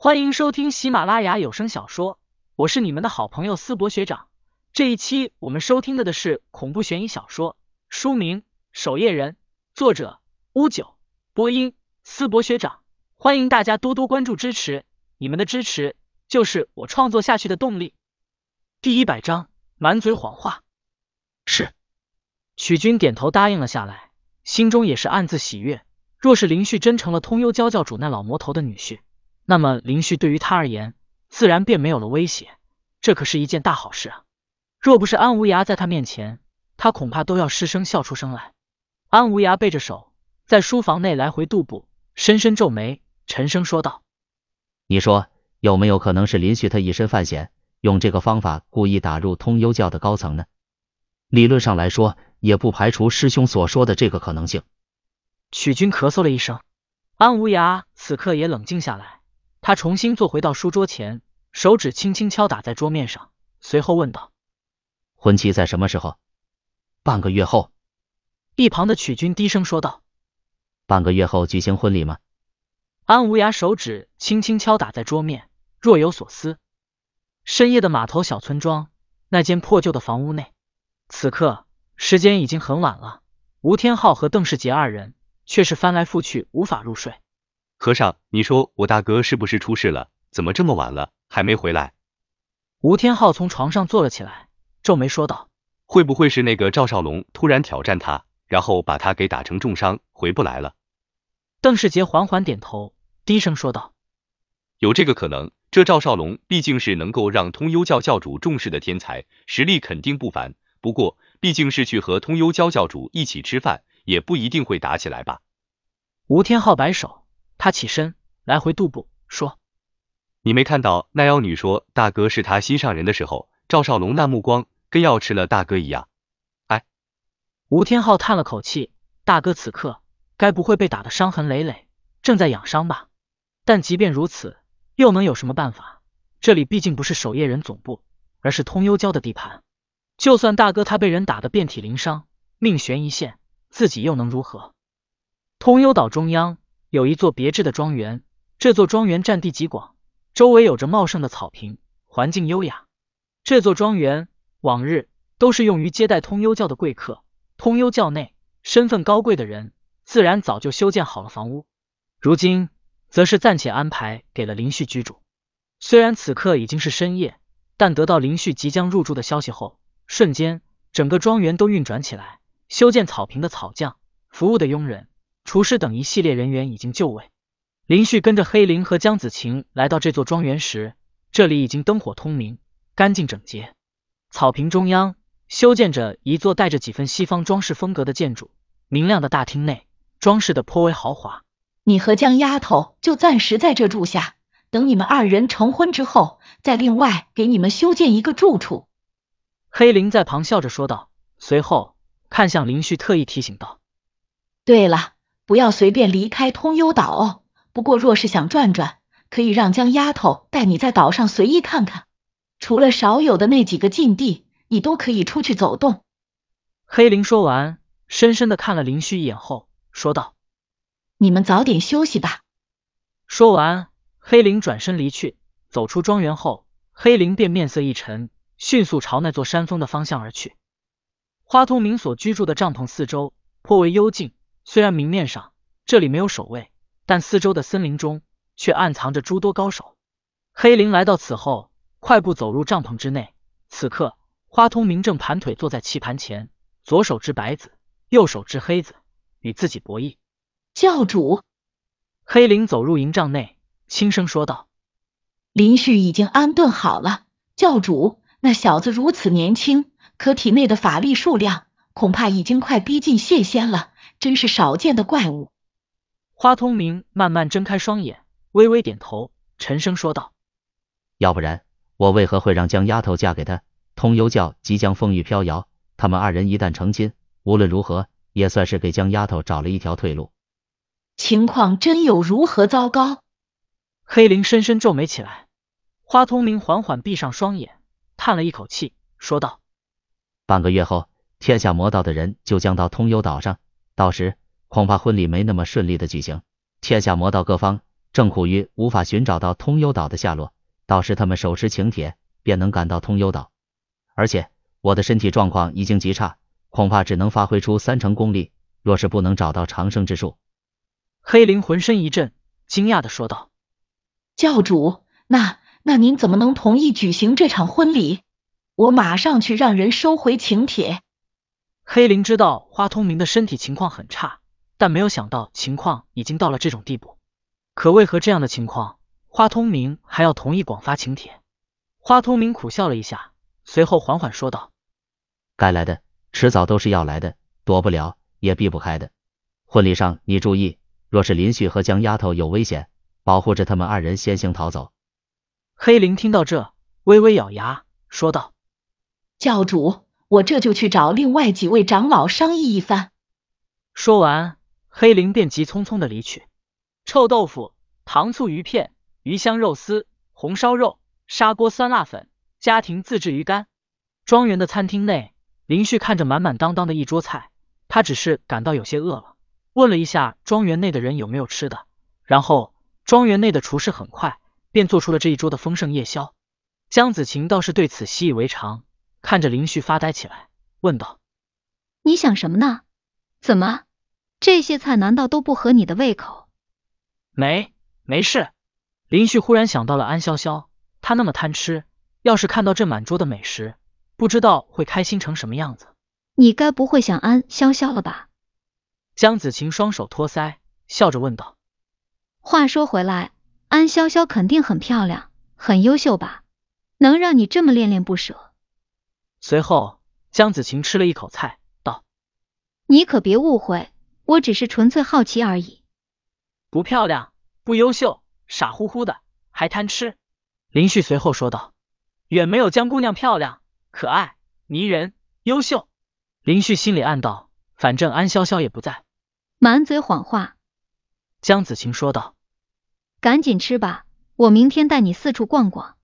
欢迎收听喜马拉雅有声小说，我是你们的好朋友思博学长。这一期我们收听的的是恐怖悬疑小说，书名《守夜人》，作者乌九，播音思博学长。欢迎大家多多关注支持，你们的支持就是我创作下去的动力。第一百章，满嘴谎话。是，曲军点头答应了下来，心中也是暗自喜悦。若是林旭真成了通幽教教主那老魔头的女婿，那么林旭对于他而言，自然便没有了威胁，这可是一件大好事啊！若不是安无涯在他面前，他恐怕都要失声笑出声来。安无涯背着手在书房内来回踱步，深深皱眉，沉声说道：“你说有没有可能是林旭他以身犯险，用这个方法故意打入通幽教的高层呢？理论上来说，也不排除师兄所说的这个可能性。”曲军咳嗽了一声，安无涯此刻也冷静下来，他重新坐回到书桌前，手指轻轻敲打在桌面上，随后问道：“婚期在什么时候？”“半个月后。”一旁的曲军低声说道。“半个月后举行婚礼吗？”安无涯手指轻轻敲打在桌面，若有所思。深夜的码头小村庄，那间破旧的房屋内，此刻时间已经很晚了，吴天昊和邓世杰二人。却是翻来覆去无法入睡。和尚，你说我大哥是不是出事了？怎么这么晚了还没回来？吴天昊从床上坐了起来，皱眉说道：“会不会是那个赵少龙突然挑战他，然后把他给打成重伤，回不来了？”邓世杰缓缓点头，低声说道：“有这个可能。这赵少龙毕竟是能够让通幽教教主重视的天才，实力肯定不凡。不过毕竟是去和通幽教教主一起吃饭。”也不一定会打起来吧？吴天昊摆手，他起身来回踱步，说：“你没看到那妖女说大哥是她心上人的时候，赵少龙那目光跟要吃了大哥一样。”哎，吴天昊叹了口气，大哥此刻该不会被打得伤痕累累，正在养伤吧？但即便如此，又能有什么办法？这里毕竟不是守夜人总部，而是通幽教的地盘。就算大哥他被人打得遍体鳞伤，命悬一线。自己又能如何？通幽岛中央有一座别致的庄园，这座庄园占地极广，周围有着茂盛的草坪，环境优雅。这座庄园往日都是用于接待通幽教的贵客，通幽教内身份高贵的人自然早就修建好了房屋，如今则是暂且安排给了林旭居住。虽然此刻已经是深夜，但得到林旭即将入住的消息后，瞬间整个庄园都运转起来。修建草坪的草匠、服务的佣人、厨师等一系列人员已经就位。林旭跟着黑灵和江子晴来到这座庄园时，这里已经灯火通明，干净整洁。草坪中央修建着一座带着几分西方装饰风格的建筑，明亮的大厅内装饰的颇为豪华。你和江丫头就暂时在这住下，等你们二人成婚之后，再另外给你们修建一个住处。黑灵在旁笑着说道，随后。看向林旭，特意提醒道：“对了，不要随便离开通幽岛哦。不过若是想转转，可以让江丫头带你在岛上随意看看。除了少有的那几个禁地，你都可以出去走动。”黑灵说完，深深的看了林旭一眼后，说道：“你们早点休息吧。”说完，黑灵转身离去。走出庄园后，黑灵便面色一沉，迅速朝那座山峰的方向而去。花通明所居住的帐篷四周颇为幽静，虽然明面上这里没有守卫，但四周的森林中却暗藏着诸多高手。黑灵来到此后，快步走入帐篷之内。此刻，花通明正盘腿坐在棋盘前，左手执白子，右手执黑子，与自己博弈。教主，黑灵走入营帐内，轻声说道：“林旭已经安顿好了。教主，那小子如此年轻。”可体内的法力数量恐怕已经快逼近谢仙了，真是少见的怪物。花通明慢慢睁开双眼，微微点头，沉声说道：“要不然我为何会让江丫头嫁给他？通幽教即将风雨飘摇，他们二人一旦成亲，无论如何也算是给江丫头找了一条退路。情况真有如何糟糕？”黑灵深深皱眉起来。花通明缓缓闭上双眼，叹了一口气，说道。半个月后，天下魔道的人就将到通幽岛上，到时恐怕婚礼没那么顺利的举行。天下魔道各方正苦于无法寻找到通幽岛的下落，到时他们手持请帖，便能赶到通幽岛。而且我的身体状况已经极差，恐怕只能发挥出三成功力。若是不能找到长生之术，黑灵浑身一震，惊讶的说道：“教主，那那您怎么能同意举行这场婚礼？我马上去让人收回请帖。”黑灵知道花通明的身体情况很差，但没有想到情况已经到了这种地步。可为何这样的情况，花通明还要同意广发请帖？花通明苦笑了一下，随后缓缓说道：“该来的，迟早都是要来的，躲不了。”也避不开的。婚礼上你注意，若是林旭和江丫头有危险，保护着他们二人先行逃走。黑灵听到这，微微咬牙说道：“教主，我这就去找另外几位长老商议一番。”说完，黑灵便急匆匆的离去。臭豆腐、糖醋鱼片、鱼香肉丝、红烧肉、砂锅酸辣粉、家庭自制鱼干。庄园的餐厅内，林旭看着满满当当的一桌菜。他只是感到有些饿了，问了一下庄园内的人有没有吃的，然后庄园内的厨师很快便做出了这一桌的丰盛夜宵。江子晴倒是对此习以为常，看着林旭发呆起来，问道：“你想什么呢？怎么这些菜难道都不合你的胃口？”“没，没事。”林旭忽然想到了安潇潇，她那么贪吃，要是看到这满桌的美食，不知道会开心成什么样子。你该不会想安潇潇了吧？江子晴双手托腮，笑着问道。话说回来，安潇潇肯定很漂亮，很优秀吧？能让你这么恋恋不舍？随后，江子晴吃了一口菜，道：“你可别误会，我只是纯粹好奇而已。不漂亮，不优秀，傻乎乎的，还贪吃。”林旭随后说道：“远没有江姑娘漂亮、可爱、迷人、优秀。”林旭心里暗道：“反正安潇潇也不在，满嘴谎话。”江子晴说道：“赶紧吃吧，我明天带你四处逛逛。”